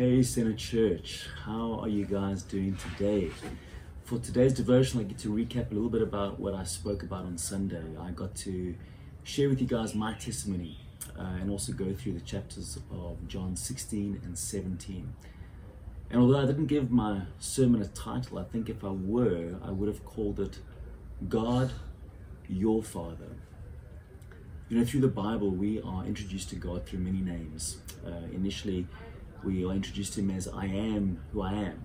Hey, Centre Church, how are you guys doing today? For today's devotion, I get to recap a little bit about what I spoke about on Sunday. I got to share with you guys my testimony uh, and also go through the chapters of John 16 and 17. And although I didn't give my sermon a title, I think if I were, I would have called it God, Your Father. You know, through the Bible, we are introduced to God through many names. Uh, initially, we introduced Him as I am who I am,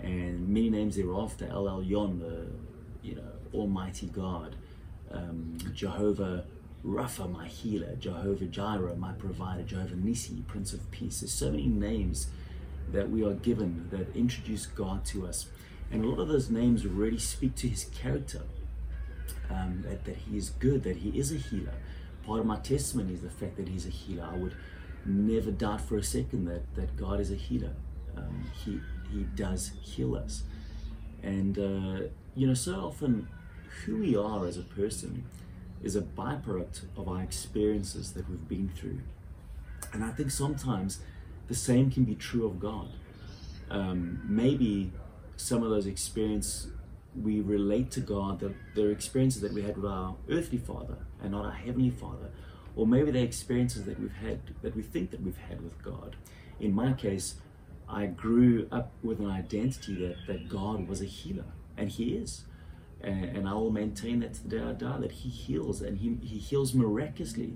and many names thereafter, El Elyon, the you know Almighty God, um, Jehovah Rapha, my healer, Jehovah Jireh, my provider, Jehovah Nisi, Prince of Peace. There's so many names that we are given that introduce God to us. And a lot of those names really speak to his character um, that, that he is good, that he is a healer. Part of my testimony is the fact that he's a healer. I would never doubt for a second that, that God is a healer. Um, he, he does heal us. And, uh, you know, so often who we are as a person is a byproduct of our experiences that we've been through. And I think sometimes the same can be true of God. Um, maybe some of those experiences we relate to God, that they're experiences that we had with our earthly father and not our heavenly father. Or maybe they're experiences that we've had that we think that we've had with God. In my case, I grew up with an identity that, that God was a healer, and He is. And, and I will maintain that to the day I die, that He heals, and He, he heals miraculously.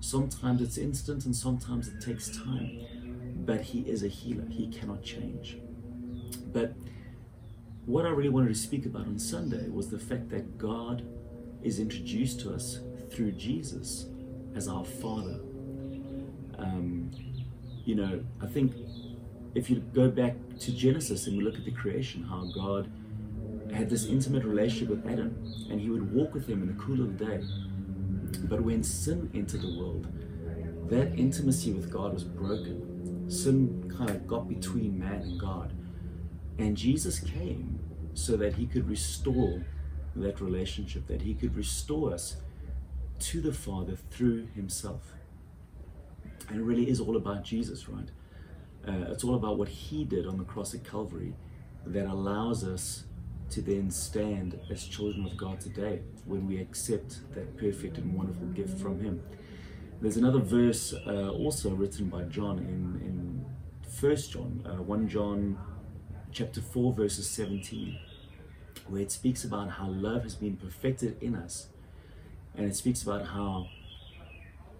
Sometimes it's instant, and sometimes it takes time but he is a healer. He cannot change. But what I really wanted to speak about on Sunday was the fact that God is introduced to us through Jesus as our Father. Um, you know, I think if you go back to Genesis and we look at the creation, how God had this intimate relationship with Adam and he would walk with him in the cool of the day. But when sin entered the world, that intimacy with God was broken sin kind of got between man and God. And Jesus came so that he could restore that relationship, that he could restore us to the Father through himself. And it really is all about Jesus, right? Uh, it's all about what he did on the cross at Calvary that allows us to then stand as children of God today when we accept that perfect and wonderful gift from him. There's another verse uh, also written by John in, in 1 John, uh, 1 John chapter 4, verses 17, where it speaks about how love has been perfected in us. And it speaks about how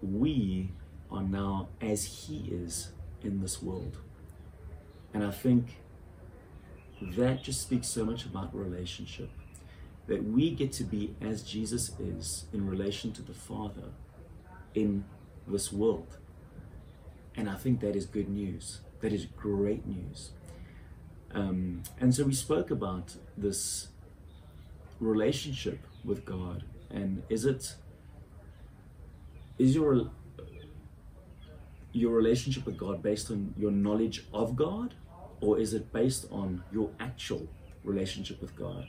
we are now as He is in this world. And I think that just speaks so much about relationship. That we get to be as Jesus is in relation to the Father in this world. And I think that is good news. That is great news. Um, and so we spoke about this relationship with God. And is it, is your, your relationship with God based on your knowledge of God? Or is it based on your actual relationship with God?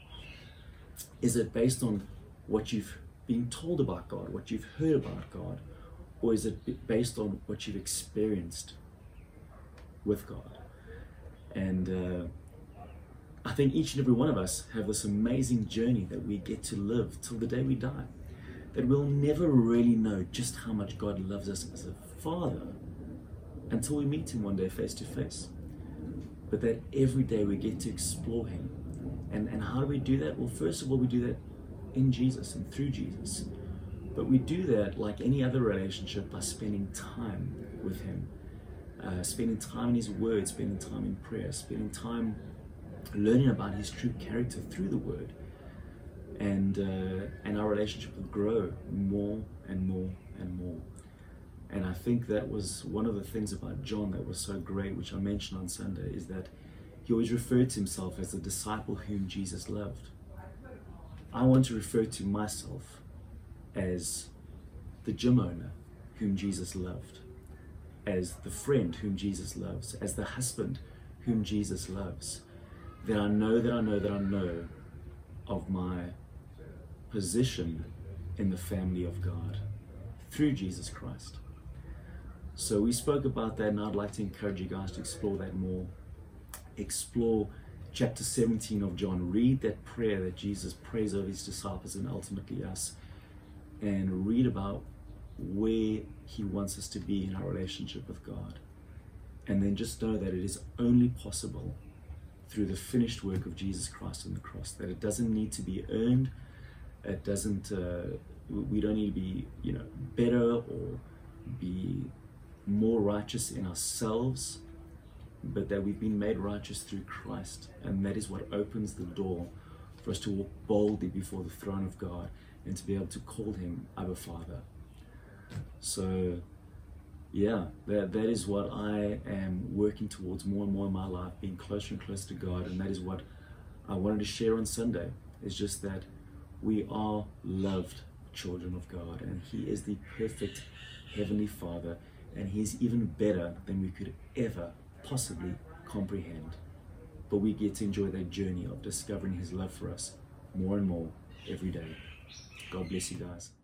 Is it based on what you've been told about God, what you've heard about God? Or is it based on what you've experienced with God? And uh, I think each and every one of us have this amazing journey that we get to live till the day we die. That we'll never really know just how much God loves us as a father until we meet Him one day face to face. But that every day we get to explore Him. And, and how do we do that? Well, first of all, we do that in Jesus and through Jesus. But we do that like any other relationship by spending time with Him, uh, spending time in His Word, spending time in prayer, spending time learning about His true character through the Word. And, uh, and our relationship will grow more and more and more. And I think that was one of the things about John that was so great, which I mentioned on Sunday, is that he always referred to himself as the disciple whom Jesus loved. I want to refer to myself as the gym owner whom Jesus loved, as the friend whom Jesus loves, as the husband whom Jesus loves, that I know that I know that I know of my position in the family of God through Jesus Christ. So we spoke about that, and I'd like to encourage you guys to explore that more. Explore chapter 17 of John. Read that prayer that Jesus prays over his disciples and ultimately us, and read about where he wants us to be in our relationship with God. And then just know that it is only possible through the finished work of Jesus Christ on the cross, that it doesn't need to be earned, it doesn't, uh, we don't need to be, you know, better or be more righteous in ourselves, but that we've been made righteous through Christ. And that is what opens the door for us to walk boldly before the throne of God and to be able to call Him Abba Father. So, yeah, that, that is what I am working towards more and more in my life, being closer and closer to God. And that is what I wanted to share on Sunday. It's just that we are loved children of God, and He is the perfect Heavenly Father, and He's even better than we could ever possibly comprehend. But we get to enjoy that journey of discovering His love for us more and more every day. God bless you guys.